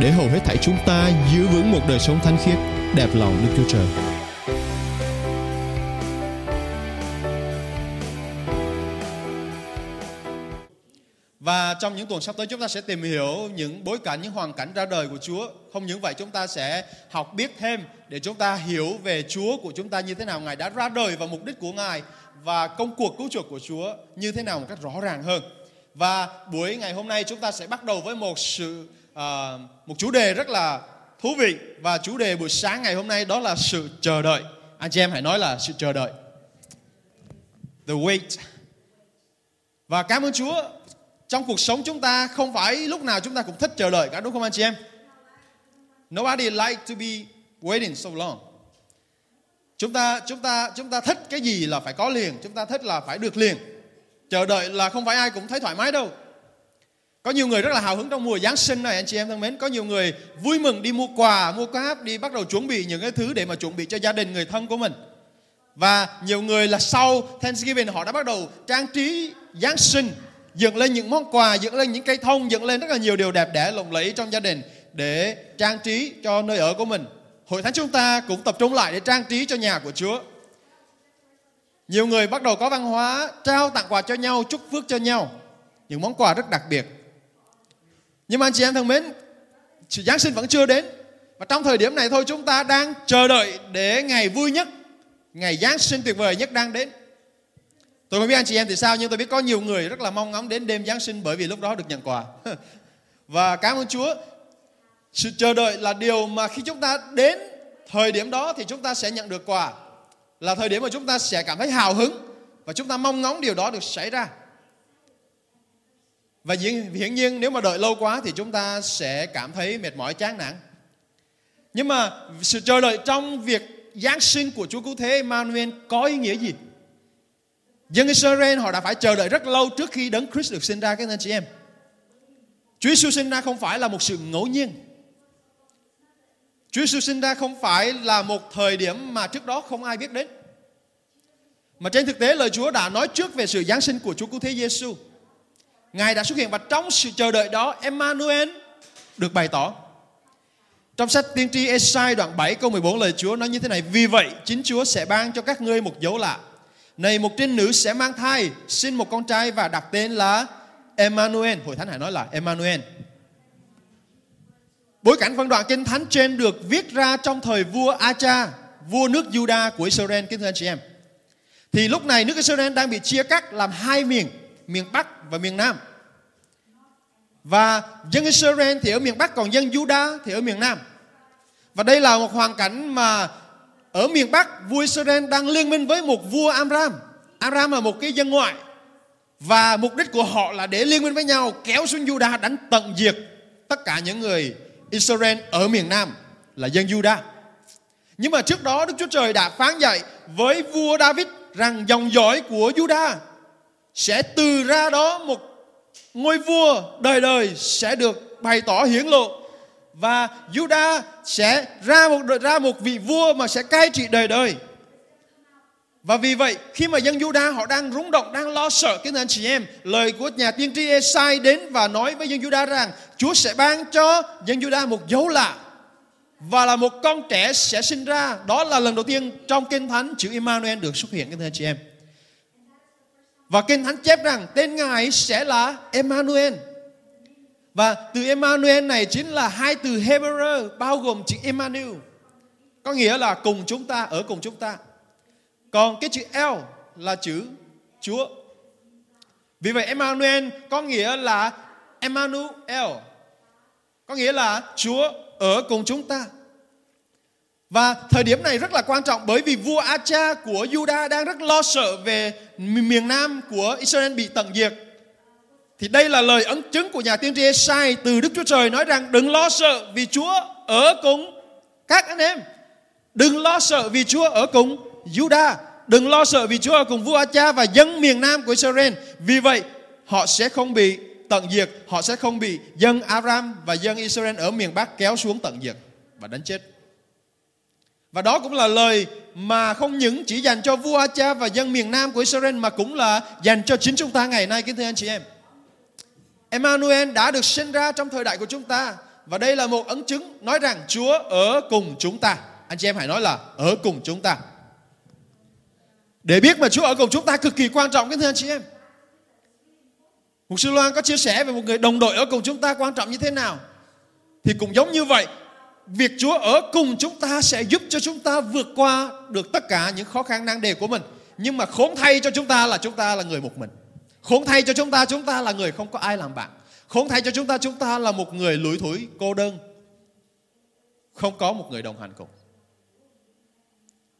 để hầu hết thảy chúng ta giữ vững một đời sống thánh khiết, đẹp lòng Đức Chúa Trời. Và trong những tuần sắp tới chúng ta sẽ tìm hiểu những bối cảnh, những hoàn cảnh ra đời của Chúa. Không những vậy chúng ta sẽ học biết thêm để chúng ta hiểu về Chúa của chúng ta như thế nào. Ngài đã ra đời và mục đích của Ngài và công cuộc cứu chuộc của Chúa như thế nào một cách rõ ràng hơn. Và buổi ngày hôm nay chúng ta sẽ bắt đầu với một sự uh, một chủ đề rất là thú vị và chủ đề buổi sáng ngày hôm nay đó là sự chờ đợi. Anh chị em hãy nói là sự chờ đợi. The wait. Và cảm ơn Chúa trong cuộc sống chúng ta không phải lúc nào chúng ta cũng thích chờ đợi cả đúng không anh chị em? Nobody like to be waiting so long. Chúng ta chúng ta chúng ta thích cái gì là phải có liền, chúng ta thích là phải được liền. Chờ đợi là không phải ai cũng thấy thoải mái đâu. Có nhiều người rất là hào hứng trong mùa Giáng sinh này anh chị em thân mến. Có nhiều người vui mừng đi mua quà, mua cáp, đi bắt đầu chuẩn bị những cái thứ để mà chuẩn bị cho gia đình người thân của mình. Và nhiều người là sau Thanksgiving họ đã bắt đầu trang trí Giáng sinh dựng lên những món quà, dựng lên những cây thông, dựng lên rất là nhiều điều đẹp đẽ lộng lẫy trong gia đình để trang trí cho nơi ở của mình. Hội thánh chúng ta cũng tập trung lại để trang trí cho nhà của Chúa. Nhiều người bắt đầu có văn hóa trao tặng quà cho nhau, chúc phước cho nhau. Những món quà rất đặc biệt. Nhưng mà anh chị em thân mến, sự Giáng sinh vẫn chưa đến. Và trong thời điểm này thôi chúng ta đang chờ đợi để ngày vui nhất, ngày Giáng sinh tuyệt vời nhất đang đến. Tôi không biết anh chị em thì sao nhưng tôi biết có nhiều người rất là mong ngóng đến đêm Giáng sinh bởi vì lúc đó được nhận quà. Và cảm ơn Chúa, sự chờ đợi là điều mà khi chúng ta đến thời điểm đó thì chúng ta sẽ nhận được quà. Là thời điểm mà chúng ta sẽ cảm thấy hào hứng và chúng ta mong ngóng điều đó được xảy ra. Và hiển nhiên nếu mà đợi lâu quá thì chúng ta sẽ cảm thấy mệt mỏi, chán nản. Nhưng mà sự chờ đợi trong việc Giáng sinh của Chúa Cứu Thế Emmanuel có ý nghĩa gì? Dân Israel họ đã phải chờ đợi rất lâu trước khi đấng Christ được sinh ra, các anh chị em. Chúa Giêsu sinh ra không phải là một sự ngẫu nhiên. Chúa Giêsu sinh ra không phải là một thời điểm mà trước đó không ai biết đến. Mà trên thực tế, lời Chúa đã nói trước về sự giáng sinh của Chúa Cứu Thế Giêsu. Ngài đã xuất hiện và trong sự chờ đợi đó, Emmanuel được bày tỏ. Trong sách tiên tri Esai đoạn 7 câu 14 lời Chúa nói như thế này, Vì vậy, chính Chúa sẽ ban cho các ngươi một dấu lạ. Này, một trinh nữ sẽ mang thai, sinh một con trai và đặt tên là Emmanuel. Hội thánh hải nói là Emmanuel. Bối cảnh phân đoạn kinh thánh trên được viết ra trong thời vua Acha, vua nước Juda của Israel, kính thưa anh chị em. Thì lúc này nước Israel đang bị chia cắt làm hai miền miền Bắc và miền Nam và dân Israel thì ở miền Bắc, còn dân Juda thì ở miền Nam và đây là một hoàn cảnh mà ở miền Bắc, vua Israel đang liên minh với một vua Amram. Amram là một cái dân ngoại và mục đích của họ là để liên minh với nhau, kéo xuống Juda, đánh tận diệt tất cả những người Israel ở miền Nam là dân Juda. Nhưng mà trước đó, Đức Chúa Trời đã phán dạy với vua David rằng dòng dõi của Juda sẽ từ ra đó một ngôi vua đời đời sẽ được bày tỏ hiển lộ và Juda sẽ ra một ra một vị vua mà sẽ cai trị đời đời. Và vì vậy khi mà dân Juda họ đang rúng động, đang lo sợ cái anh chị em, lời của nhà tiên tri Esai đến và nói với dân Juda rằng Chúa sẽ ban cho dân Juda một dấu lạ và là một con trẻ sẽ sinh ra. Đó là lần đầu tiên trong Kinh Thánh chữ Emmanuel được xuất hiện cái anh chị em. Và Kinh Thánh chép rằng tên Ngài sẽ là Emmanuel. Và từ Emmanuel này chính là hai từ Hebrew bao gồm chữ Emmanuel. Có nghĩa là cùng chúng ta, ở cùng chúng ta. Còn cái chữ El là chữ Chúa. Vì vậy Emmanuel có nghĩa là Emmanuel. Có nghĩa là Chúa ở cùng chúng ta. Và thời điểm này rất là quan trọng bởi vì vua Acha của Juda đang rất lo sợ về miền Nam của Israel bị tận diệt. Thì đây là lời ấn chứng của nhà tiên tri Esai từ Đức Chúa Trời nói rằng đừng lo sợ vì Chúa ở cùng các anh em. Đừng lo sợ vì Chúa ở cùng Juda. đừng lo sợ vì Chúa ở cùng vua Acha và dân miền Nam của Israel. Vì vậy, họ sẽ không bị tận diệt, họ sẽ không bị dân Aram và dân Israel ở miền Bắc kéo xuống tận diệt và đánh chết và đó cũng là lời mà không những chỉ dành cho vua Acha và dân miền Nam của Israel mà cũng là dành cho chính chúng ta ngày nay kính thưa anh chị em. Emmanuel đã được sinh ra trong thời đại của chúng ta và đây là một ấn chứng nói rằng Chúa ở cùng chúng ta. Anh chị em hãy nói là ở cùng chúng ta. Để biết mà Chúa ở cùng chúng ta cực kỳ quan trọng kính thưa anh chị em. Mục sư Loan có chia sẻ về một người đồng đội ở cùng chúng ta quan trọng như thế nào. Thì cũng giống như vậy, việc Chúa ở cùng chúng ta sẽ giúp cho chúng ta vượt qua được tất cả những khó khăn nan đề của mình. Nhưng mà khốn thay cho chúng ta là chúng ta là người một mình. Khốn thay cho chúng ta chúng ta là người không có ai làm bạn. Khốn thay cho chúng ta chúng ta là một người lủi thủi cô đơn. Không có một người đồng hành cùng.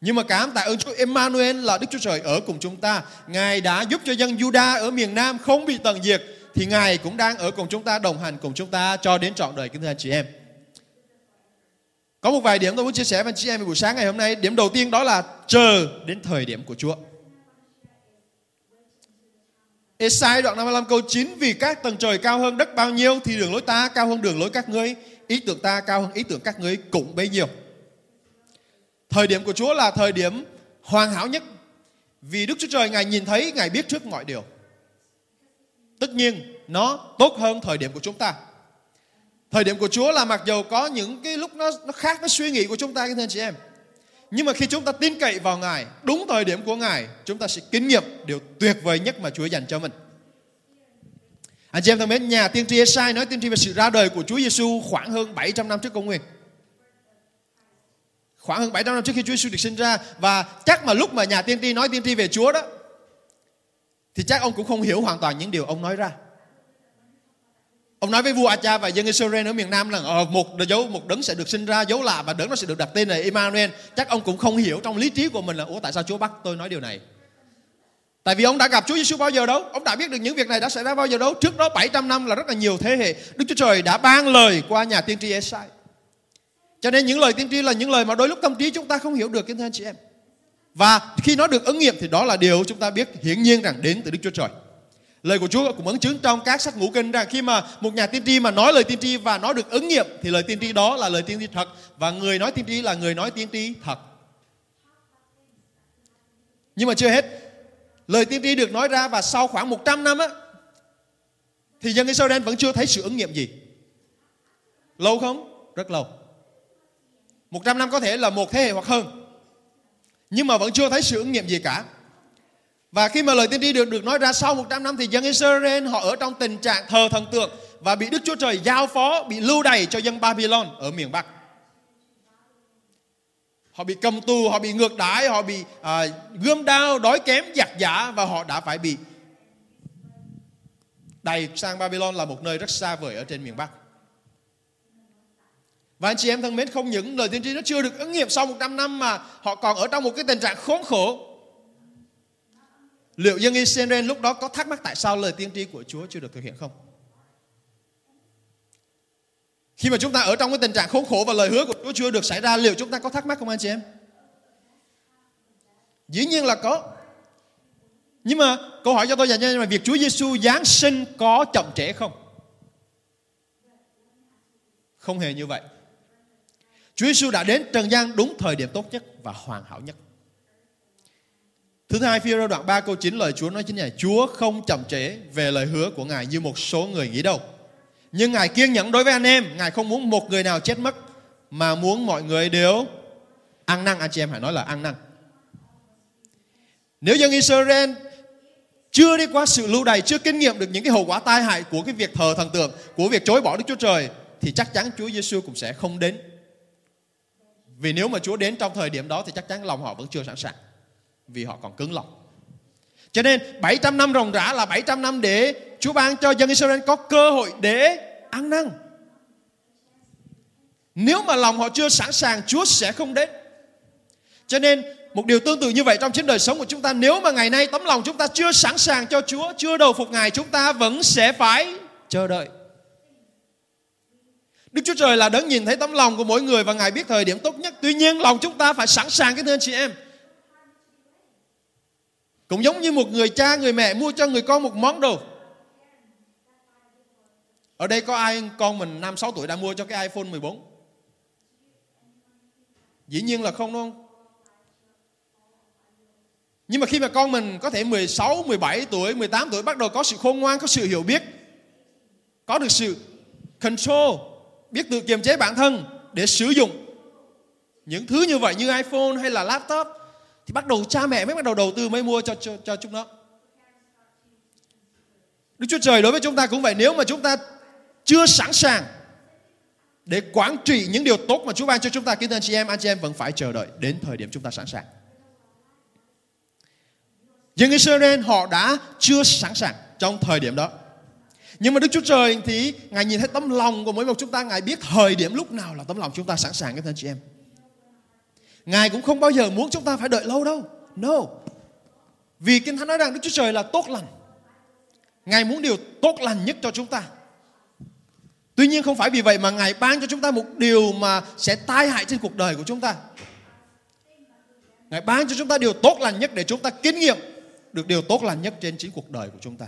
Nhưng mà cảm tạ ơn Chúa Emmanuel là Đức Chúa Trời ở cùng chúng ta. Ngài đã giúp cho dân Juda ở miền Nam không bị tận diệt. Thì Ngài cũng đang ở cùng chúng ta, đồng hành cùng chúng ta cho đến trọn đời kính thưa anh chị em. Có một vài điểm tôi muốn chia sẻ với anh chị em buổi sáng ngày hôm nay. Điểm đầu tiên đó là chờ đến thời điểm của Chúa. Esai đoạn 55 câu 9 Vì các tầng trời cao hơn đất bao nhiêu Thì đường lối ta cao hơn đường lối các ngươi, Ý tưởng ta cao hơn ý tưởng các ngươi cũng bấy nhiêu Thời điểm của Chúa là thời điểm hoàn hảo nhất Vì Đức Chúa Trời, Ngài nhìn thấy, Ngài biết trước mọi điều Tất nhiên, nó tốt hơn thời điểm của chúng ta Thời điểm của Chúa là mặc dầu có những cái lúc nó nó khác với suy nghĩ của chúng ta các anh chị em. Nhưng mà khi chúng ta tin cậy vào Ngài, đúng thời điểm của Ngài, chúng ta sẽ kinh nghiệm điều tuyệt vời nhất mà Chúa dành cho mình. Anh chị em thân mến, nhà tiên tri Esai nói tiên tri về sự ra đời của Chúa Giêsu khoảng hơn 700 năm trước công nguyên. Khoảng hơn 700 năm trước khi Chúa Giêsu được sinh ra và chắc mà lúc mà nhà tiên tri nói tiên tri về Chúa đó thì chắc ông cũng không hiểu hoàn toàn những điều ông nói ra. Ông nói với vua Acha và dân Israel ở miền Nam là ờ, một dấu một đấng sẽ được sinh ra dấu lạ và đấng nó sẽ được đặt tên là Emmanuel. Chắc ông cũng không hiểu trong lý trí của mình là ủa tại sao Chúa bắt tôi nói điều này. Tại vì ông đã gặp Chúa Giêsu bao giờ đâu, ông đã biết được những việc này đã xảy ra bao giờ đâu. Trước đó 700 năm là rất là nhiều thế hệ. Đức Chúa Trời đã ban lời qua nhà tiên tri Esai. Cho nên những lời tiên tri là những lời mà đôi lúc tâm trí chúng ta không hiểu được kính thưa anh chị em. Và khi nó được ứng nghiệm thì đó là điều chúng ta biết hiển nhiên rằng đến từ Đức Chúa Trời. Lời của Chúa cũng ấn chứng trong các sách ngũ kinh rằng khi mà một nhà tiên tri mà nói lời tiên tri và nó được ứng nghiệm thì lời tiên tri đó là lời tiên tri thật và người nói tiên tri là người nói tiên tri thật. Nhưng mà chưa hết, lời tiên tri được nói ra và sau khoảng 100 năm á thì dân Israel vẫn chưa thấy sự ứng nghiệm gì. Lâu không? Rất lâu. 100 năm có thể là một thế hệ hoặc hơn. Nhưng mà vẫn chưa thấy sự ứng nghiệm gì cả. Và khi mà lời tiên tri được được nói ra sau 100 năm thì dân Israel họ ở trong tình trạng thờ thần tượng và bị Đức Chúa Trời giao phó, bị lưu đày cho dân Babylon ở miền Bắc. Họ bị cầm tù, họ bị ngược đãi, họ bị à, gươm đao, đói kém, giặc giả và họ đã phải bị đày sang Babylon là một nơi rất xa vời ở trên miền Bắc. Và anh chị em thân mến, không những lời tiên tri nó chưa được ứng nghiệm sau 100 năm mà họ còn ở trong một cái tình trạng khốn khổ Liệu dân Israel lúc đó có thắc mắc tại sao lời tiên tri của Chúa chưa được thực hiện không? Khi mà chúng ta ở trong cái tình trạng khốn khổ và lời hứa của Chúa chưa được xảy ra, liệu chúng ta có thắc mắc không anh chị em? Dĩ nhiên là có. Nhưng mà câu hỏi cho tôi dành cho là việc Chúa Giêsu giáng sinh có chậm trễ không? Không hề như vậy. Chúa Giêsu đã đến trần gian đúng thời điểm tốt nhất và hoàn hảo nhất. Thứ hai, phi đoạn 3 câu 9 lời Chúa nói chính là Chúa không chậm trễ về lời hứa của Ngài như một số người nghĩ đâu. Nhưng Ngài kiên nhẫn đối với anh em, Ngài không muốn một người nào chết mất mà muốn mọi người đều ăn năn, anh chị em hãy nói là ăn năn. Nếu dân Israel chưa đi qua sự lưu đày, chưa kinh nghiệm được những cái hậu quả tai hại của cái việc thờ thần tượng, của việc chối bỏ Đức Chúa Trời thì chắc chắn Chúa Giêsu cũng sẽ không đến. Vì nếu mà Chúa đến trong thời điểm đó thì chắc chắn lòng họ vẫn chưa sẵn sàng vì họ còn cứng lòng. Cho nên 700 năm ròng rã là 700 năm để Chúa ban cho dân Israel có cơ hội để ăn năn. Nếu mà lòng họ chưa sẵn sàng, Chúa sẽ không đến. Cho nên một điều tương tự như vậy trong chính đời sống của chúng ta Nếu mà ngày nay tấm lòng chúng ta chưa sẵn sàng cho Chúa Chưa đầu phục Ngài Chúng ta vẫn sẽ phải chờ đợi Đức Chúa Trời là đấng nhìn thấy tấm lòng của mỗi người Và Ngài biết thời điểm tốt nhất Tuy nhiên lòng chúng ta phải sẵn sàng cái thưa anh chị em. Cũng giống như một người cha, người mẹ mua cho người con một món đồ. Ở đây có ai con mình 5 6 tuổi đã mua cho cái iPhone 14? Dĩ nhiên là không đúng không? Nhưng mà khi mà con mình có thể 16, 17 tuổi, 18 tuổi bắt đầu có sự khôn ngoan, có sự hiểu biết, có được sự control, biết tự kiềm chế bản thân để sử dụng những thứ như vậy như iPhone hay là laptop thì bắt đầu cha mẹ mới bắt đầu đầu tư mới mua cho cho, cho chúng nó. Đức Chúa Trời đối với chúng ta cũng vậy nếu mà chúng ta chưa sẵn sàng để quản trị những điều tốt mà Chúa ban cho chúng ta kính thưa anh chị em, anh chị em vẫn phải chờ đợi đến thời điểm chúng ta sẵn sàng. Dân Israel họ đã chưa sẵn sàng trong thời điểm đó. Nhưng mà Đức Chúa Trời thì Ngài nhìn thấy tấm lòng của mỗi một chúng ta, Ngài biết thời điểm lúc nào là tấm lòng chúng ta sẵn sàng các anh chị em. Ngài cũng không bao giờ muốn chúng ta phải đợi lâu đâu. No. Vì Kinh Thánh nói rằng Đức Chúa Trời là tốt lành. Ngài muốn điều tốt lành nhất cho chúng ta. Tuy nhiên không phải vì vậy mà Ngài ban cho chúng ta một điều mà sẽ tai hại trên cuộc đời của chúng ta. Ngài ban cho chúng ta điều tốt lành nhất để chúng ta kinh nghiệm được điều tốt lành nhất trên chính cuộc đời của chúng ta.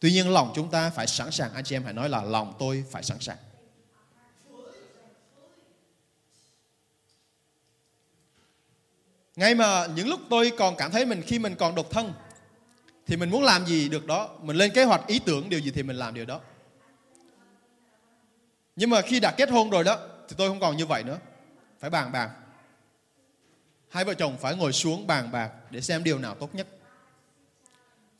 Tuy nhiên lòng chúng ta phải sẵn sàng. Anh chị em hãy nói là lòng tôi phải sẵn sàng. Ngay mà những lúc tôi còn cảm thấy mình khi mình còn độc thân thì mình muốn làm gì được đó, mình lên kế hoạch ý tưởng điều gì thì mình làm điều đó. Nhưng mà khi đã kết hôn rồi đó thì tôi không còn như vậy nữa. Phải bàn bạc. Hai vợ chồng phải ngồi xuống bàn bạc để xem điều nào tốt nhất.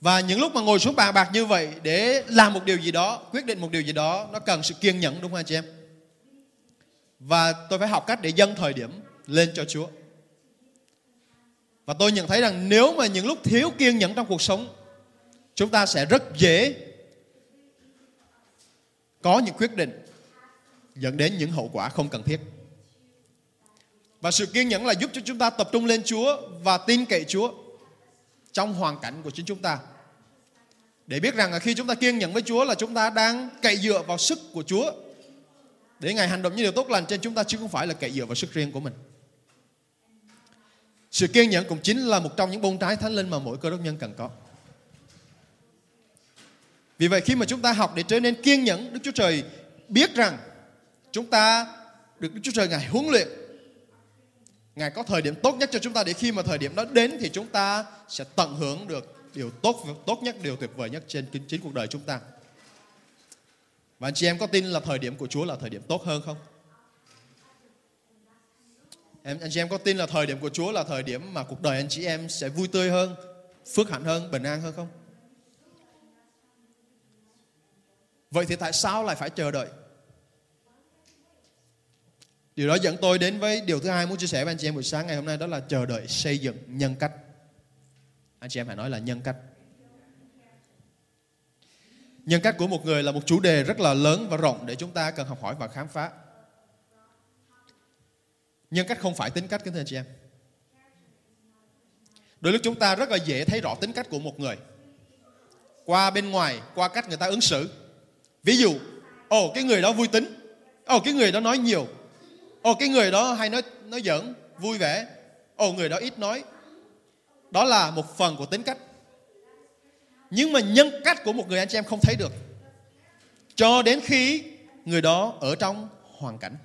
Và những lúc mà ngồi xuống bàn bạc như vậy để làm một điều gì đó, quyết định một điều gì đó, nó cần sự kiên nhẫn đúng không anh chị em? Và tôi phải học cách để dâng thời điểm lên cho Chúa. Và tôi nhận thấy rằng nếu mà những lúc thiếu kiên nhẫn trong cuộc sống, chúng ta sẽ rất dễ có những quyết định dẫn đến những hậu quả không cần thiết. Và sự kiên nhẫn là giúp cho chúng ta tập trung lên Chúa và tin cậy Chúa trong hoàn cảnh của chính chúng ta. Để biết rằng là khi chúng ta kiên nhẫn với Chúa là chúng ta đang cậy dựa vào sức của Chúa để Ngài hành động như điều tốt lành trên chúng ta chứ không phải là cậy dựa vào sức riêng của mình. Sự kiên nhẫn cũng chính là một trong những bông trái thánh linh mà mỗi cơ đốc nhân cần có. Vì vậy khi mà chúng ta học để trở nên kiên nhẫn, Đức Chúa Trời biết rằng chúng ta được Đức Chúa Trời Ngài huấn luyện. Ngài có thời điểm tốt nhất cho chúng ta để khi mà thời điểm đó đến thì chúng ta sẽ tận hưởng được điều tốt tốt nhất, điều tuyệt vời nhất trên chính cuộc đời chúng ta. Và anh chị em có tin là thời điểm của Chúa là thời điểm tốt hơn không? Em, anh chị em có tin là thời điểm của Chúa là thời điểm mà cuộc đời anh chị em sẽ vui tươi hơn, phước hạnh hơn, bình an hơn không? Vậy thì tại sao lại phải chờ đợi? Điều đó dẫn tôi đến với điều thứ hai muốn chia sẻ với anh chị em buổi sáng ngày hôm nay đó là chờ đợi xây dựng nhân cách. Anh chị em hãy nói là nhân cách. Nhân cách của một người là một chủ đề rất là lớn và rộng để chúng ta cần học hỏi và khám phá. Nhân cách không phải tính cách kính thưa anh chị em. Đôi lúc chúng ta rất là dễ thấy rõ tính cách của một người qua bên ngoài, qua cách người ta ứng xử. Ví dụ, ồ cái người đó vui tính, ồ cái người đó nói nhiều, ồ cái người đó hay nói nói giỡn, vui vẻ, ồ người đó ít nói. Đó là một phần của tính cách. Nhưng mà nhân cách của một người anh chị em không thấy được. Cho đến khi người đó ở trong hoàn cảnh.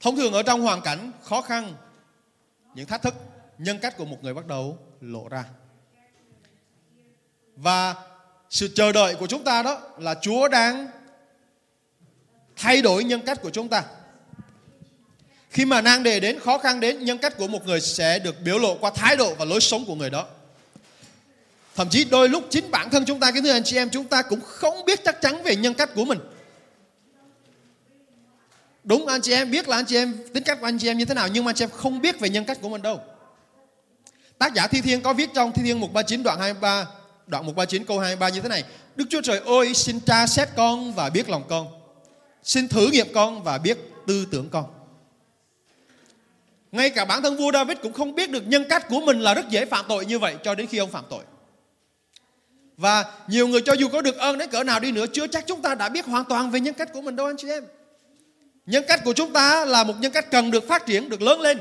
Thông thường ở trong hoàn cảnh khó khăn, những thách thức, nhân cách của một người bắt đầu lộ ra. Và sự chờ đợi của chúng ta đó là Chúa đang thay đổi nhân cách của chúng ta. Khi mà nang đề đến, khó khăn đến, nhân cách của một người sẽ được biểu lộ qua thái độ và lối sống của người đó. Thậm chí đôi lúc chính bản thân chúng ta, cái người anh chị em, chúng ta cũng không biết chắc chắn về nhân cách của mình. Đúng, anh chị em biết là anh chị em tính cách của anh chị em như thế nào, nhưng mà anh chị em không biết về nhân cách của mình đâu. Tác giả Thi Thiên có viết trong Thi Thiên 139 đoạn 23 đoạn 139 câu 23 như thế này. Đức Chúa Trời ơi, xin tra xét con và biết lòng con. Xin thử nghiệm con và biết tư tưởng con. Ngay cả bản thân vua David cũng không biết được nhân cách của mình là rất dễ phạm tội như vậy cho đến khi ông phạm tội. Và nhiều người cho dù có được ơn đến cỡ nào đi nữa, chưa chắc chúng ta đã biết hoàn toàn về nhân cách của mình đâu, anh chị em. Nhân cách của chúng ta là một nhân cách cần được phát triển, được lớn lên.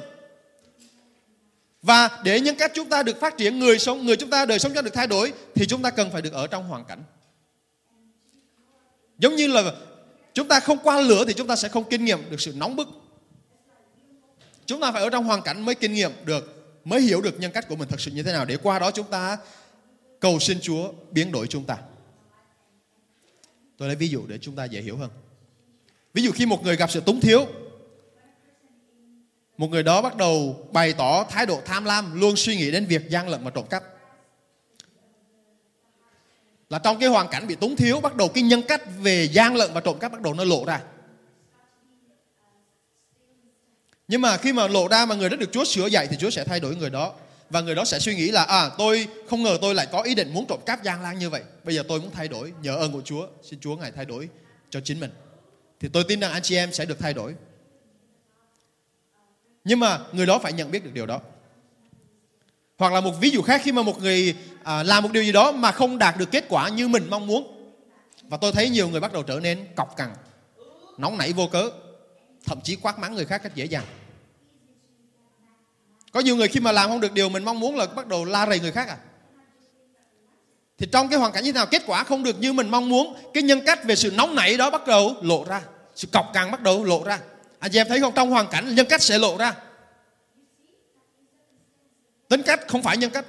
Và để nhân cách chúng ta được phát triển, người sống người chúng ta đời sống cho được thay đổi thì chúng ta cần phải được ở trong hoàn cảnh. Giống như là chúng ta không qua lửa thì chúng ta sẽ không kinh nghiệm được sự nóng bức. Chúng ta phải ở trong hoàn cảnh mới kinh nghiệm được, mới hiểu được nhân cách của mình thật sự như thế nào để qua đó chúng ta cầu xin Chúa biến đổi chúng ta. Tôi lấy ví dụ để chúng ta dễ hiểu hơn. Ví dụ khi một người gặp sự túng thiếu, một người đó bắt đầu bày tỏ thái độ tham lam, luôn suy nghĩ đến việc gian lận và trộm cắp. Là trong cái hoàn cảnh bị túng thiếu, bắt đầu cái nhân cách về gian lận và trộm cắp bắt đầu nó lộ ra. Nhưng mà khi mà lộ ra mà người đó được Chúa sửa dạy thì Chúa sẽ thay đổi người đó. Và người đó sẽ suy nghĩ là à tôi không ngờ tôi lại có ý định muốn trộm cắp gian lan như vậy. Bây giờ tôi muốn thay đổi nhờ ơn của Chúa. Xin Chúa Ngài thay đổi cho chính mình. Thì tôi tin rằng anh chị em sẽ được thay đổi. Nhưng mà người đó phải nhận biết được điều đó. Hoặc là một ví dụ khác khi mà một người à, làm một điều gì đó mà không đạt được kết quả như mình mong muốn. Và tôi thấy nhiều người bắt đầu trở nên cọc cằn, nóng nảy vô cớ, thậm chí quát mắng người khác cách dễ dàng. Có nhiều người khi mà làm không được điều mình mong muốn là bắt đầu la rầy người khác à. Thì trong cái hoàn cảnh như thế nào kết quả không được như mình mong muốn, cái nhân cách về sự nóng nảy đó bắt đầu lộ ra, sự cọc càng bắt đầu lộ ra. Anh chị em thấy không trong hoàn cảnh nhân cách sẽ lộ ra. Tính cách không phải nhân cách.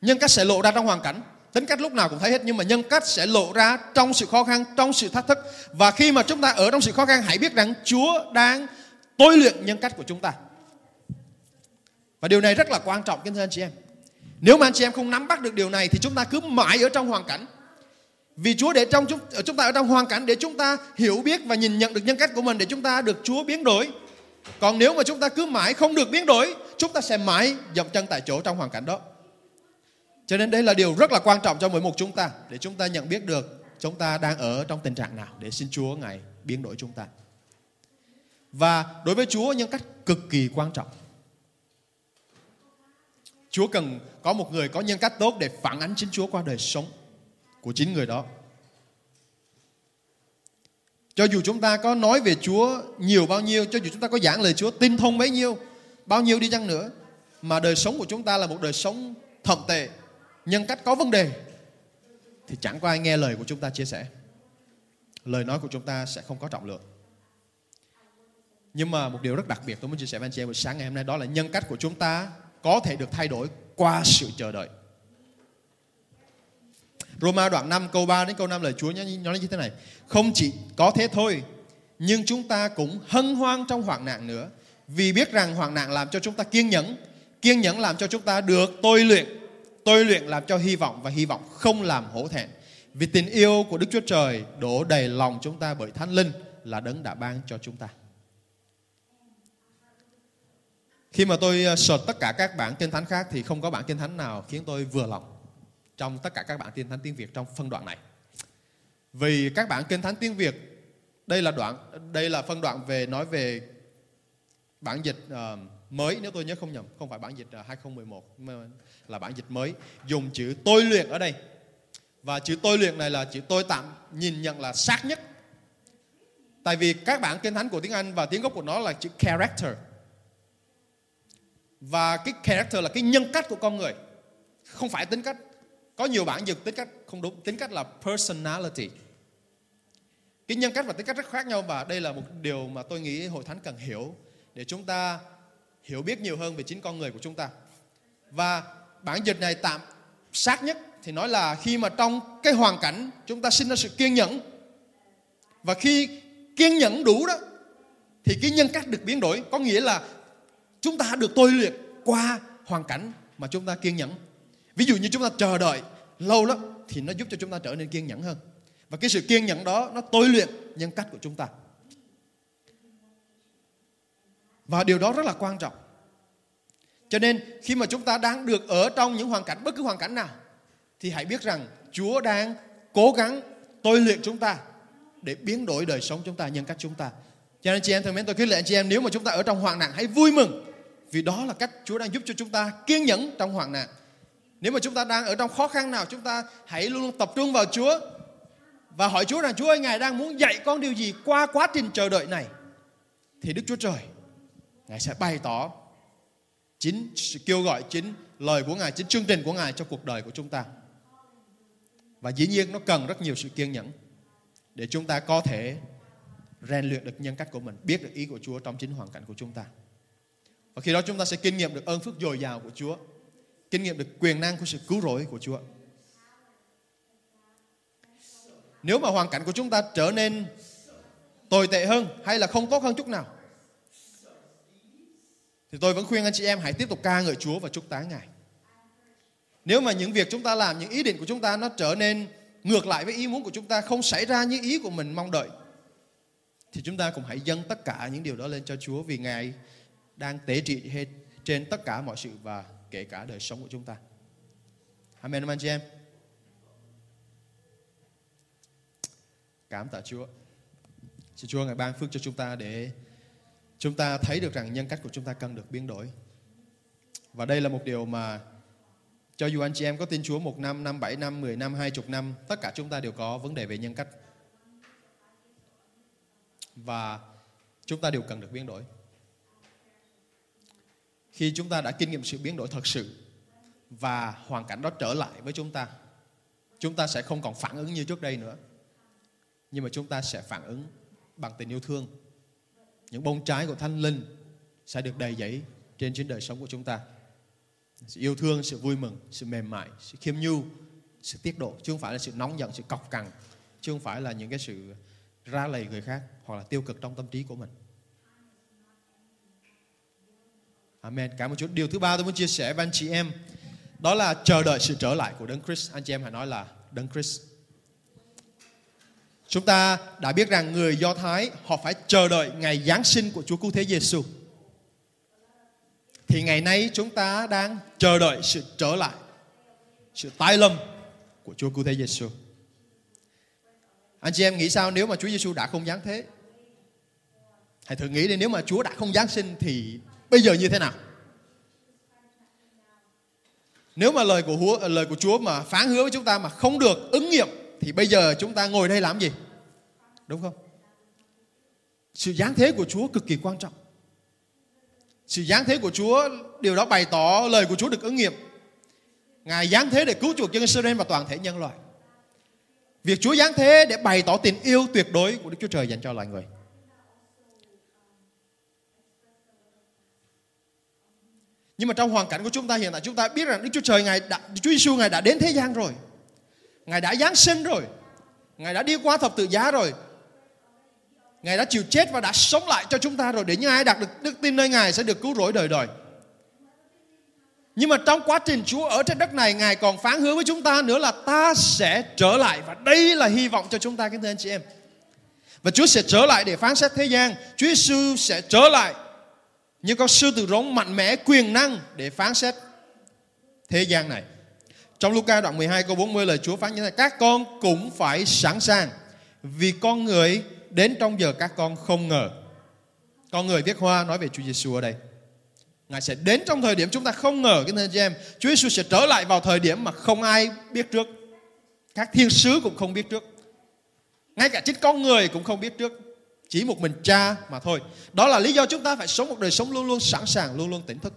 Nhân cách sẽ lộ ra trong hoàn cảnh. Tính cách lúc nào cũng thấy hết nhưng mà nhân cách sẽ lộ ra trong sự khó khăn, trong sự thách thức. Và khi mà chúng ta ở trong sự khó khăn hãy biết rằng Chúa đang tôi luyện nhân cách của chúng ta. Và điều này rất là quan trọng kính thưa anh chị em. Nếu mà anh chị em không nắm bắt được điều này thì chúng ta cứ mãi ở trong hoàn cảnh. Vì Chúa để trong chúng, chúng ta ở trong hoàn cảnh để chúng ta hiểu biết và nhìn nhận được nhân cách của mình để chúng ta được Chúa biến đổi. Còn nếu mà chúng ta cứ mãi không được biến đổi, chúng ta sẽ mãi dậm chân tại chỗ trong hoàn cảnh đó. Cho nên đây là điều rất là quan trọng cho mỗi một chúng ta để chúng ta nhận biết được chúng ta đang ở trong tình trạng nào để xin Chúa ngài biến đổi chúng ta. Và đối với Chúa nhân cách cực kỳ quan trọng. Chúa cần có một người có nhân cách tốt để phản ánh chính Chúa qua đời sống của chính người đó. Cho dù chúng ta có nói về Chúa nhiều bao nhiêu, cho dù chúng ta có giảng lời Chúa tinh thông bấy nhiêu, bao nhiêu đi chăng nữa, mà đời sống của chúng ta là một đời sống thậm tệ, nhân cách có vấn đề, thì chẳng có ai nghe lời của chúng ta chia sẻ. Lời nói của chúng ta sẽ không có trọng lượng. Nhưng mà một điều rất đặc biệt tôi muốn chia sẻ với anh chị em buổi sáng ngày hôm nay đó là nhân cách của chúng ta có thể được thay đổi qua sự chờ đợi. Roma đoạn 5 câu 3 đến câu 5 lời Chúa nói như thế này. Không chỉ có thế thôi, nhưng chúng ta cũng hân hoan trong hoạn nạn nữa. Vì biết rằng hoạn nạn làm cho chúng ta kiên nhẫn, kiên nhẫn làm cho chúng ta được tôi luyện, tôi luyện làm cho hy vọng và hy vọng không làm hổ thẹn. Vì tình yêu của Đức Chúa Trời đổ đầy lòng chúng ta bởi Thánh Linh là đấng đã ban cho chúng ta. Khi mà tôi ờ, search tất cả các bản kinh thánh khác thì không có bản kinh thánh nào khiến tôi vừa lòng trong tất cả các bản kinh thánh tiếng Việt trong phân đoạn này. Vì các bản kinh thánh tiếng Việt đây là đoạn đây là phân đoạn về nói về bản dịch uh, mới nếu tôi nhớ không nhầm, không phải bản dịch ờ, uh, 2011 mà là bản dịch mới dùng chữ tôi luyện ở đây. Và chữ tôi luyện này là chữ tôi tạm nhìn nhận là sát nhất. Tại vì các bản kinh thánh của tiếng Anh và tiếng gốc của nó là chữ character và cái character là cái nhân cách của con người không phải tính cách có nhiều bản dịch tính cách không đúng, tính cách là personality. Cái nhân cách và tính cách rất khác nhau và đây là một điều mà tôi nghĩ hội thánh cần hiểu để chúng ta hiểu biết nhiều hơn về chính con người của chúng ta. Và bản dịch này tạm sát nhất thì nói là khi mà trong cái hoàn cảnh chúng ta sinh ra sự kiên nhẫn. Và khi kiên nhẫn đủ đó, thì cái nhân cách được biến đổi, có nghĩa là chúng ta được tôi luyện qua hoàn cảnh mà chúng ta kiên nhẫn ví dụ như chúng ta chờ đợi lâu lắm thì nó giúp cho chúng ta trở nên kiên nhẫn hơn và cái sự kiên nhẫn đó nó tôi luyện nhân cách của chúng ta và điều đó rất là quan trọng cho nên khi mà chúng ta đang được ở trong những hoàn cảnh bất cứ hoàn cảnh nào thì hãy biết rằng Chúa đang cố gắng tôi luyện chúng ta để biến đổi đời sống chúng ta, nhân cách chúng ta. Cho nên chị em thân mến tôi khuyến lệ anh chị em nếu mà chúng ta ở trong hoạn nạn hãy vui mừng vì đó là cách Chúa đang giúp cho chúng ta kiên nhẫn trong hoạn nạn. Nếu mà chúng ta đang ở trong khó khăn nào, chúng ta hãy luôn luôn tập trung vào Chúa và hỏi Chúa rằng Chúa ơi, Ngài đang muốn dạy con điều gì qua quá trình chờ đợi này. thì Đức Chúa Trời Ngài sẽ bày tỏ chính sự kêu gọi chính lời của Ngài, chính chương trình của Ngài cho cuộc đời của chúng ta. Và dĩ nhiên nó cần rất nhiều sự kiên nhẫn để chúng ta có thể rèn luyện được nhân cách của mình, biết được ý của Chúa trong chính hoàn cảnh của chúng ta. Và khi đó chúng ta sẽ kinh nghiệm được ơn phước dồi dào của Chúa, kinh nghiệm được quyền năng của sự cứu rỗi của Chúa. Nếu mà hoàn cảnh của chúng ta trở nên tồi tệ hơn hay là không tốt hơn chút nào thì tôi vẫn khuyên anh chị em hãy tiếp tục ca ngợi Chúa và chúc tán Ngài. Nếu mà những việc chúng ta làm, những ý định của chúng ta nó trở nên ngược lại với ý muốn của chúng ta, không xảy ra như ý của mình mong đợi, thì chúng ta cũng hãy dâng tất cả những điều đó lên cho Chúa vì Ngài đang tế trị hết trên tất cả mọi sự và kể cả đời sống của chúng ta. Amen anh chị em. Cảm tạ Chúa. Xin Chúa Ngài ban phước cho chúng ta để chúng ta thấy được rằng nhân cách của chúng ta cần được biến đổi. Và đây là một điều mà cho dù anh chị em có tin Chúa một năm, năm, bảy năm, mười năm, hai chục năm, tất cả chúng ta đều có vấn đề về nhân cách. Và chúng ta đều cần được biến đổi. Khi chúng ta đã kinh nghiệm sự biến đổi thật sự và hoàn cảnh đó trở lại với chúng ta, chúng ta sẽ không còn phản ứng như trước đây nữa. Nhưng mà chúng ta sẽ phản ứng bằng tình yêu thương. Những bông trái của thánh linh sẽ được đầy dẫy trên chính đời sống của chúng ta. Sự yêu thương sự vui mừng sự mềm mại sự khiêm nhu sự tiết độ chứ không phải là sự nóng giận sự cọc cằn chứ không phải là những cái sự ra lầy người khác hoặc là tiêu cực trong tâm trí của mình. Amen. Cảm ơn Chúa. Điều thứ ba tôi muốn chia sẻ với anh chị em đó là chờ đợi sự trở lại của Đấng Christ. Anh chị em hãy nói là Đấng Christ. Chúng ta đã biết rằng người Do Thái họ phải chờ đợi ngày Giáng sinh của Chúa Cứu Thế Giêsu. Thì ngày nay chúng ta đang chờ đợi sự trở lại, sự tái lâm của Chúa Cứu Thế Giêsu. Anh chị em nghĩ sao nếu mà Chúa Giêsu đã không giáng thế? Hãy thử nghĩ đi nếu mà Chúa đã không giáng sinh thì bây giờ như thế nào? Nếu mà lời của Chúa, ờ, lời của Chúa mà phán hứa với chúng ta mà không được ứng nghiệm thì bây giờ chúng ta ngồi đây làm gì? Đúng không? Sự giáng thế của Chúa cực kỳ quan trọng. Sự giáng thế của Chúa điều đó bày tỏ lời của Chúa được ứng nghiệm. Ngài giáng thế để cứu chuộc dân Israel và toàn thể nhân loại. Việc Chúa giáng thế để bày tỏ tình yêu tuyệt đối của Đức Chúa Trời dành cho loài người. Nhưng mà trong hoàn cảnh của chúng ta hiện tại chúng ta biết rằng Đức Chúa Trời Ngài đã, Chúa Giêsu Ngài đã đến thế gian rồi. Ngài đã Giáng sinh rồi. Ngài đã đi qua thập tự giá rồi. Ngài đã chịu chết và đã sống lại cho chúng ta rồi để những ai đạt được đức tin nơi Ngài sẽ được cứu rỗi đời đời. Nhưng mà trong quá trình Chúa ở trên đất này Ngài còn phán hứa với chúng ta nữa là ta sẽ trở lại và đây là hy vọng cho chúng ta kính thưa anh chị em. Và Chúa sẽ trở lại để phán xét thế gian. Chúa Giêsu sẽ trở lại như con sư tử rống mạnh mẽ quyền năng để phán xét thế gian này. Trong Luca đoạn 12 câu 40 lời Chúa phán như thế này, các con cũng phải sẵn sàng vì con người đến trong giờ các con không ngờ. Con người viết hoa nói về Chúa Giêsu ở đây. Ngài sẽ đến trong thời điểm chúng ta không ngờ cái anh chị em. Chúa Giêsu sẽ trở lại vào thời điểm mà không ai biết trước. Các thiên sứ cũng không biết trước. Ngay cả chính con người cũng không biết trước. Chỉ một mình cha mà thôi. Đó là lý do chúng ta phải sống một đời sống luôn luôn sẵn sàng, luôn luôn tỉnh thức.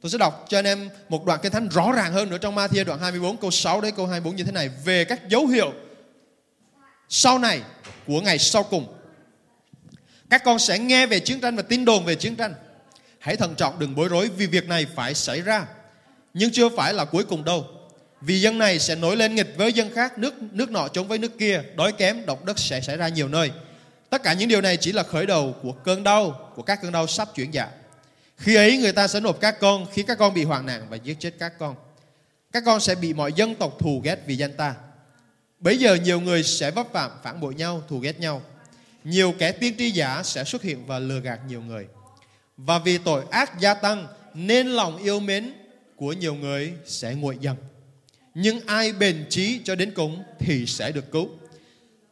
Tôi sẽ đọc cho anh em một đoạn kinh thánh rõ ràng hơn nữa trong Matthew đoạn 24 câu 6 đến câu 24 như thế này về các dấu hiệu sau này của ngày sau cùng. Các con sẽ nghe về chiến tranh và tin đồn về chiến tranh. Hãy thận trọng đừng bối rối vì việc này phải xảy ra. Nhưng chưa phải là cuối cùng đâu. Vì dân này sẽ nổi lên nghịch với dân khác, nước nước nọ chống với nước kia, đói kém, động đất sẽ xảy ra nhiều nơi. Tất cả những điều này chỉ là khởi đầu của cơn đau, của các cơn đau sắp chuyển dạ. Khi ấy người ta sẽ nộp các con, khi các con bị hoạn nạn và giết chết các con. Các con sẽ bị mọi dân tộc thù ghét vì danh ta. Bây giờ nhiều người sẽ vấp phạm phản bội nhau, thù ghét nhau. Nhiều kẻ tiên tri giả sẽ xuất hiện và lừa gạt nhiều người. Và vì tội ác gia tăng nên lòng yêu mến của nhiều người sẽ nguội dần. Nhưng ai bền trí cho đến cùng thì sẽ được cứu.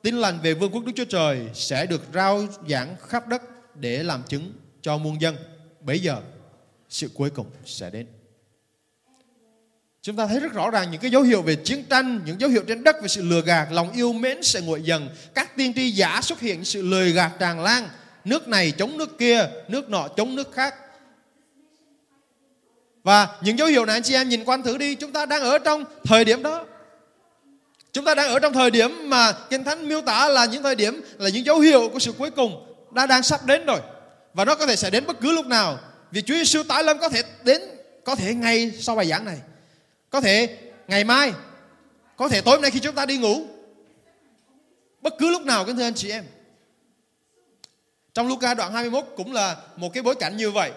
Tin lành về vương quốc Đức Chúa Trời sẽ được rao giảng khắp đất để làm chứng cho muôn dân. Bây giờ sự cuối cùng sẽ đến. Chúng ta thấy rất rõ ràng những cái dấu hiệu về chiến tranh, những dấu hiệu trên đất về sự lừa gạt, lòng yêu mến sẽ nguội dần. Các tiên tri giả xuất hiện sự lừa gạt tràn lan nước này chống nước kia nước nọ chống nước khác và những dấu hiệu này anh chị em nhìn quan thử đi chúng ta đang ở trong thời điểm đó chúng ta đang ở trong thời điểm mà kinh thánh miêu tả là những thời điểm là những dấu hiệu của sự cuối cùng đã đang sắp đến rồi. Và nó có thể sẽ đến bất cứ lúc nào. Vì Chúa Giêsu tái lâm có thể đến, có thể ngay sau bài giảng này. Có thể ngày mai, có thể tối hôm nay khi chúng ta đi ngủ. Bất cứ lúc nào kính thưa anh chị em. Trong Luca đoạn 21 cũng là một cái bối cảnh như vậy.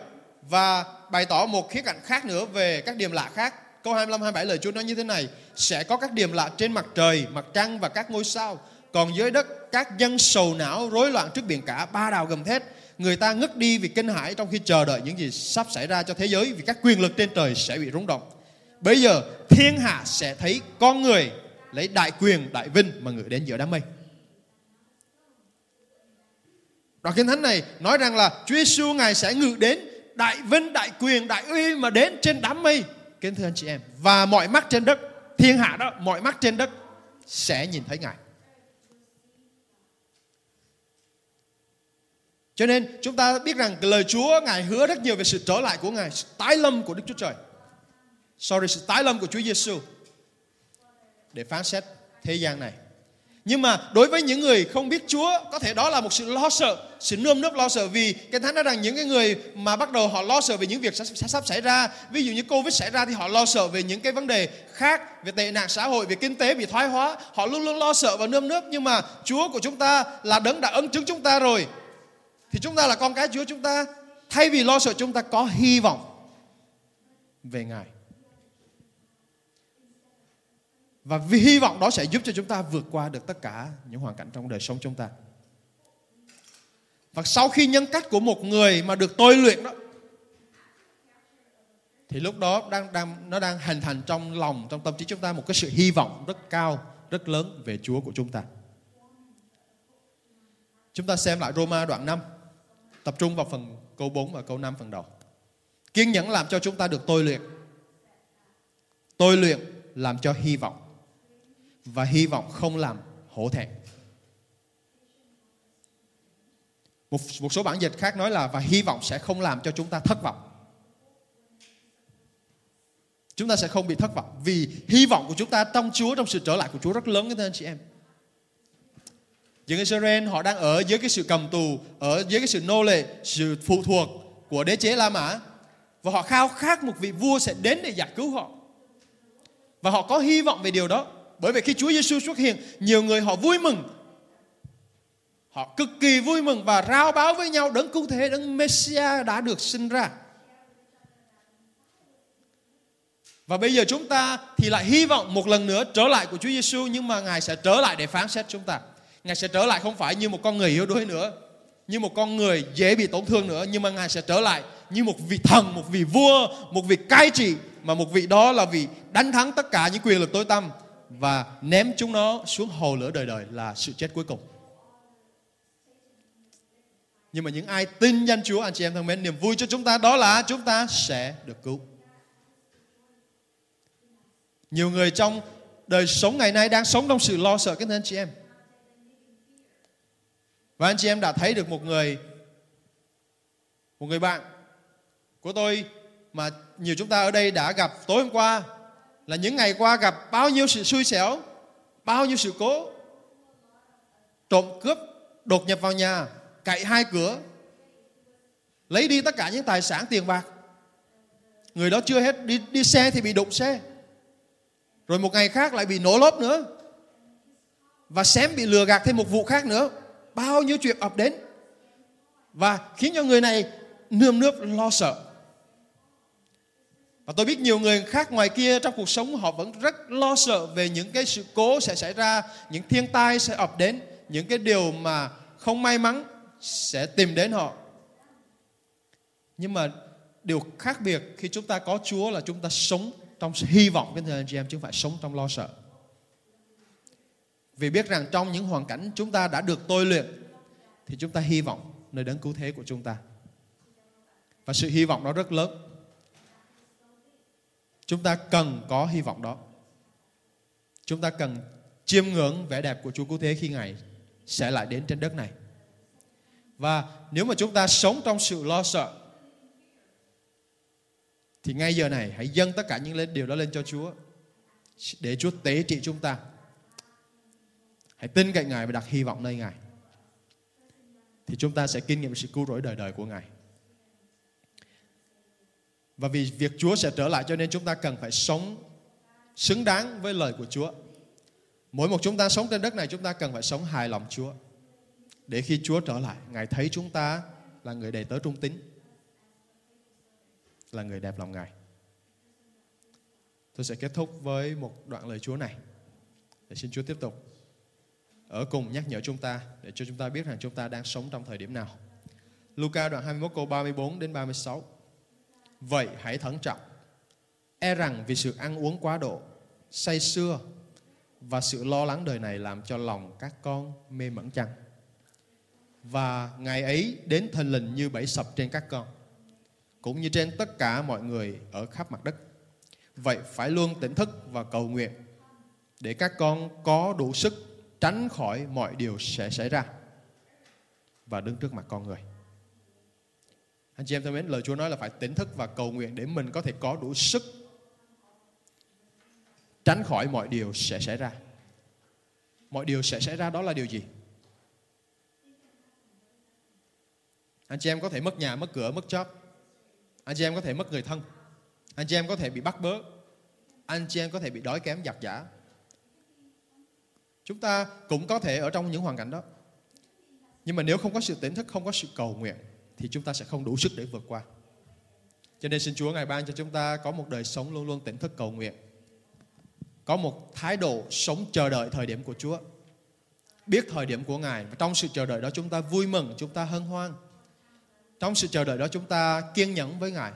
Và bày tỏ một khía cạnh khác nữa về các điểm lạ khác. Câu 25 27 lời Chúa nói như thế này: sẽ có các điểm lạ trên mặt trời, mặt trăng và các ngôi sao. Còn dưới đất các dân sầu não rối loạn trước biển cả ba đào gầm thét người ta ngất đi vì kinh hãi trong khi chờ đợi những gì sắp xảy ra cho thế giới vì các quyền lực trên trời sẽ bị rung động. Bây giờ thiên hạ sẽ thấy con người lấy đại quyền, đại vinh mà ngự đến giữa đám mây. Đoạn kinh thánh này nói rằng là Chúa Giêsu ngài sẽ ngự đến đại vinh, đại quyền, đại uy mà đến trên đám mây. Kính thưa anh chị em, và mọi mắt trên đất, thiên hạ đó, mọi mắt trên đất sẽ nhìn thấy ngài. Cho nên chúng ta biết rằng lời Chúa Ngài hứa rất nhiều về sự trở lại của Ngài, sự tái lâm của Đức Chúa Trời. Sorry, sự tái lâm của Chúa Giêsu để phán xét thế gian này. Nhưng mà đối với những người không biết Chúa, có thể đó là một sự lo sợ, sự nơm nớp lo sợ vì cái thánh nói rằng những cái người mà bắt đầu họ lo sợ về những việc sẽ, sắp xảy ra, ví dụ như Covid xảy ra thì họ lo sợ về những cái vấn đề khác, về tệ nạn xã hội, về kinh tế bị thoái hóa, họ luôn luôn lo sợ và nơm nớp nhưng mà Chúa của chúng ta là đấng đã ấn chứng chúng ta rồi. Thì chúng ta là con cái Chúa chúng ta thay vì lo sợ chúng ta có hy vọng về Ngài. Và vì hy vọng đó sẽ giúp cho chúng ta vượt qua được tất cả những hoàn cảnh trong đời sống chúng ta. Và sau khi nhân cách của một người mà được tôi luyện đó thì lúc đó đang đang nó đang hình thành trong lòng trong tâm trí chúng ta một cái sự hy vọng rất cao, rất lớn về Chúa của chúng ta. Chúng ta xem lại Roma đoạn 5, tập trung vào phần câu 4 và câu 5 phần đầu. Kiên nhẫn làm cho chúng ta được tôi luyện. Tôi luyện làm cho hy vọng và hy vọng không làm hổ thẹn. Một, một số bản dịch khác nói là và hy vọng sẽ không làm cho chúng ta thất vọng. Chúng ta sẽ không bị thất vọng vì hy vọng của chúng ta trong Chúa, trong sự trở lại của Chúa rất lớn các anh chị em. dân Israel họ đang ở dưới cái sự cầm tù, ở dưới cái sự nô lệ, sự phụ thuộc của đế chế La Mã và họ khao khát một vị vua sẽ đến để giải cứu họ. Và họ có hy vọng về điều đó. Bởi vì khi Chúa Giêsu xuất hiện, nhiều người họ vui mừng. Họ cực kỳ vui mừng và rao báo với nhau đấng cứu thế, đấng Messiah đã được sinh ra. Và bây giờ chúng ta thì lại hy vọng một lần nữa trở lại của Chúa Giêsu nhưng mà Ngài sẽ trở lại để phán xét chúng ta. Ngài sẽ trở lại không phải như một con người yếu đuối nữa, như một con người dễ bị tổn thương nữa nhưng mà Ngài sẽ trở lại như một vị thần, một vị vua, một vị cai trị mà một vị đó là vị đánh thắng tất cả những quyền lực tối tăm và ném chúng nó xuống hồ lửa đời đời là sự chết cuối cùng. Nhưng mà những ai tin danh Chúa anh chị em thân mến, niềm vui cho chúng ta đó là chúng ta sẽ được cứu. Nhiều người trong đời sống ngày nay đang sống trong sự lo sợ cái anh chị em. Và anh chị em đã thấy được một người một người bạn của tôi mà nhiều chúng ta ở đây đã gặp tối hôm qua là những ngày qua gặp bao nhiêu sự xui xẻo, bao nhiêu sự cố. Trộm cướp đột nhập vào nhà, cậy hai cửa, lấy đi tất cả những tài sản tiền bạc. Người đó chưa hết đi đi xe thì bị đụng xe. Rồi một ngày khác lại bị nổ lốp nữa. Và xém bị lừa gạt thêm một vụ khác nữa. Bao nhiêu chuyện ập đến. Và khiến cho người này nươm nớp lo sợ và tôi biết nhiều người khác ngoài kia trong cuộc sống họ vẫn rất lo sợ về những cái sự cố sẽ xảy ra, những thiên tai sẽ ập đến, những cái điều mà không may mắn sẽ tìm đến họ. Nhưng mà điều khác biệt khi chúng ta có Chúa là chúng ta sống trong hy vọng với thưa anh chị em chứ không phải sống trong lo sợ. Vì biết rằng trong những hoàn cảnh chúng ta đã được tôi luyện thì chúng ta hy vọng nơi đấng cứu thế của chúng ta. Và sự hy vọng đó rất lớn Chúng ta cần có hy vọng đó. Chúng ta cần chiêm ngưỡng vẻ đẹp của Chúa Cứu Thế khi Ngài sẽ lại đến trên đất này. Và nếu mà chúng ta sống trong sự lo sợ, thì ngay giờ này hãy dâng tất cả những điều đó lên cho Chúa, để Chúa tế trị chúng ta. Hãy tin cậy Ngài và đặt hy vọng nơi Ngài. Thì chúng ta sẽ kinh nghiệm sự cứu rỗi đời đời của Ngài. Và vì việc Chúa sẽ trở lại cho nên chúng ta cần phải sống xứng đáng với lời của Chúa. Mỗi một chúng ta sống trên đất này chúng ta cần phải sống hài lòng Chúa. Để khi Chúa trở lại, Ngài thấy chúng ta là người đầy tớ trung tín. Là người đẹp lòng Ngài. Tôi sẽ kết thúc với một đoạn lời Chúa này. Để xin Chúa tiếp tục ở cùng nhắc nhở chúng ta để cho chúng ta biết rằng chúng ta đang sống trong thời điểm nào. Luca đoạn 21 câu 34 đến 36. Vậy hãy thận trọng. E rằng vì sự ăn uống quá độ, say sưa và sự lo lắng đời này làm cho lòng các con mê mẩn chăng. Và ngày ấy đến thần lình như bẫy sập trên các con, cũng như trên tất cả mọi người ở khắp mặt đất. Vậy phải luôn tỉnh thức và cầu nguyện để các con có đủ sức tránh khỏi mọi điều sẽ xảy ra và đứng trước mặt con người. Anh chị em thân mến, lời Chúa nói là phải tỉnh thức và cầu nguyện để mình có thể có đủ sức tránh khỏi mọi điều sẽ xảy ra. Mọi điều sẽ xảy ra đó là điều gì? Anh chị em có thể mất nhà, mất cửa, mất job. Anh chị em có thể mất người thân. Anh chị em có thể bị bắt bớ. Anh chị em có thể bị đói kém giặc giả. Chúng ta cũng có thể ở trong những hoàn cảnh đó. Nhưng mà nếu không có sự tỉnh thức, không có sự cầu nguyện thì chúng ta sẽ không đủ sức để vượt qua. Cho nên xin Chúa Ngài ban cho chúng ta có một đời sống luôn luôn tỉnh thức cầu nguyện. Có một thái độ sống chờ đợi thời điểm của Chúa. Biết thời điểm của Ngài và trong sự chờ đợi đó chúng ta vui mừng, chúng ta hân hoan. Trong sự chờ đợi đó chúng ta kiên nhẫn với Ngài.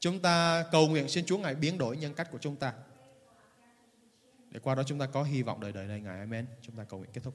Chúng ta cầu nguyện xin Chúa Ngài biến đổi nhân cách của chúng ta. Để qua đó chúng ta có hy vọng đời đời này Ngài. Amen. Chúng ta cầu nguyện kết thúc.